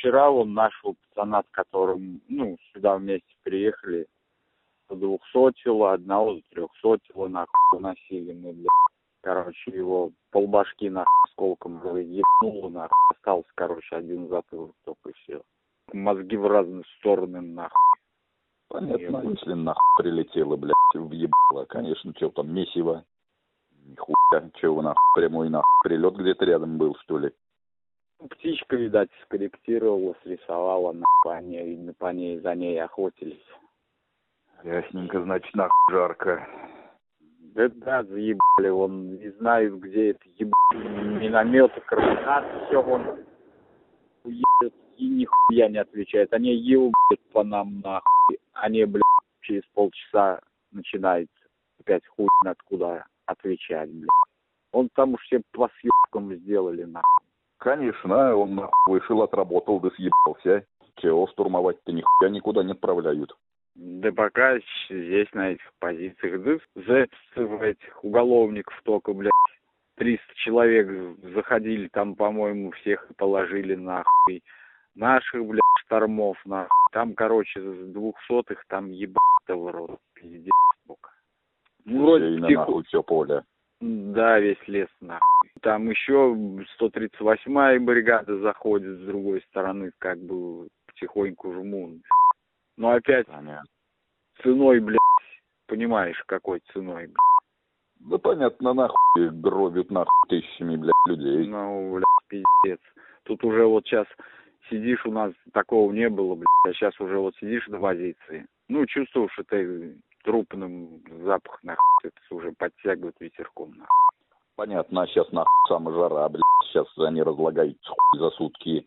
вчера он нашел пацана, с которым, ну, сюда вместе приехали, двухсотило, одного за трехсотило, нахуй, уносили мы, блядь. Короче, его полбашки, нахуй, осколком ебнуло, нахуй, остался, короче, один затылок только все. Мозги в разные стороны, нахуй. Понятно, Ебать. если нахуй прилетело, блядь, въебало, конечно, что там, месиво. Нихуя, чего нахуй, прямой нахуй, прилет где-то рядом был, что ли? Птичка, видать, скорректировала, срисовала, нахуй, по ней, по ней, за ней охотились. Ясненько, значит, нахуй жарко. Да, да, заебали, он не знает, где это ебаный миномет, карбонат, все, он уедет и нихуя не отвечает. Они ебают по нам нахуй. Они, блядь, через полчаса начинает опять хуй откуда отвечать, блядь. Он там уж все по съебкам сделали, нахуй. Конечно, он нахуй вышел, отработал, да съебался. Чего штурмовать-то нихуя никуда не отправляют. Да пока здесь на этих позициях, да этих уголовников только, блядь, 300 человек заходили, там, по-моему, всех положили нахуй. Наших, блядь, штормов, нахуй. Там, короче, с двухсотых там ебать-то в рот, пиздец, сука. Ну, вроде тихо... нахуй все поле. Да, весь лес нахуй. Там еще 138-я бригада заходит с другой стороны, как бы потихоньку жмут. Но опять Понятно. ценой, блядь, понимаешь, какой ценой, блядь. Да понятно, нахуй гробят нахуй тысячами, блядь, людей. Ну, блядь, пиздец. Тут уже вот сейчас сидишь, у нас такого не было, блядь, а сейчас уже вот сидишь на позиции. Ну, чувствуешь, что ты трупным запах, нахуй, это уже подтягивает ветерком, нахуй. Понятно, а сейчас нахуй самая жара, блядь, сейчас они разлагаются хуй за сутки.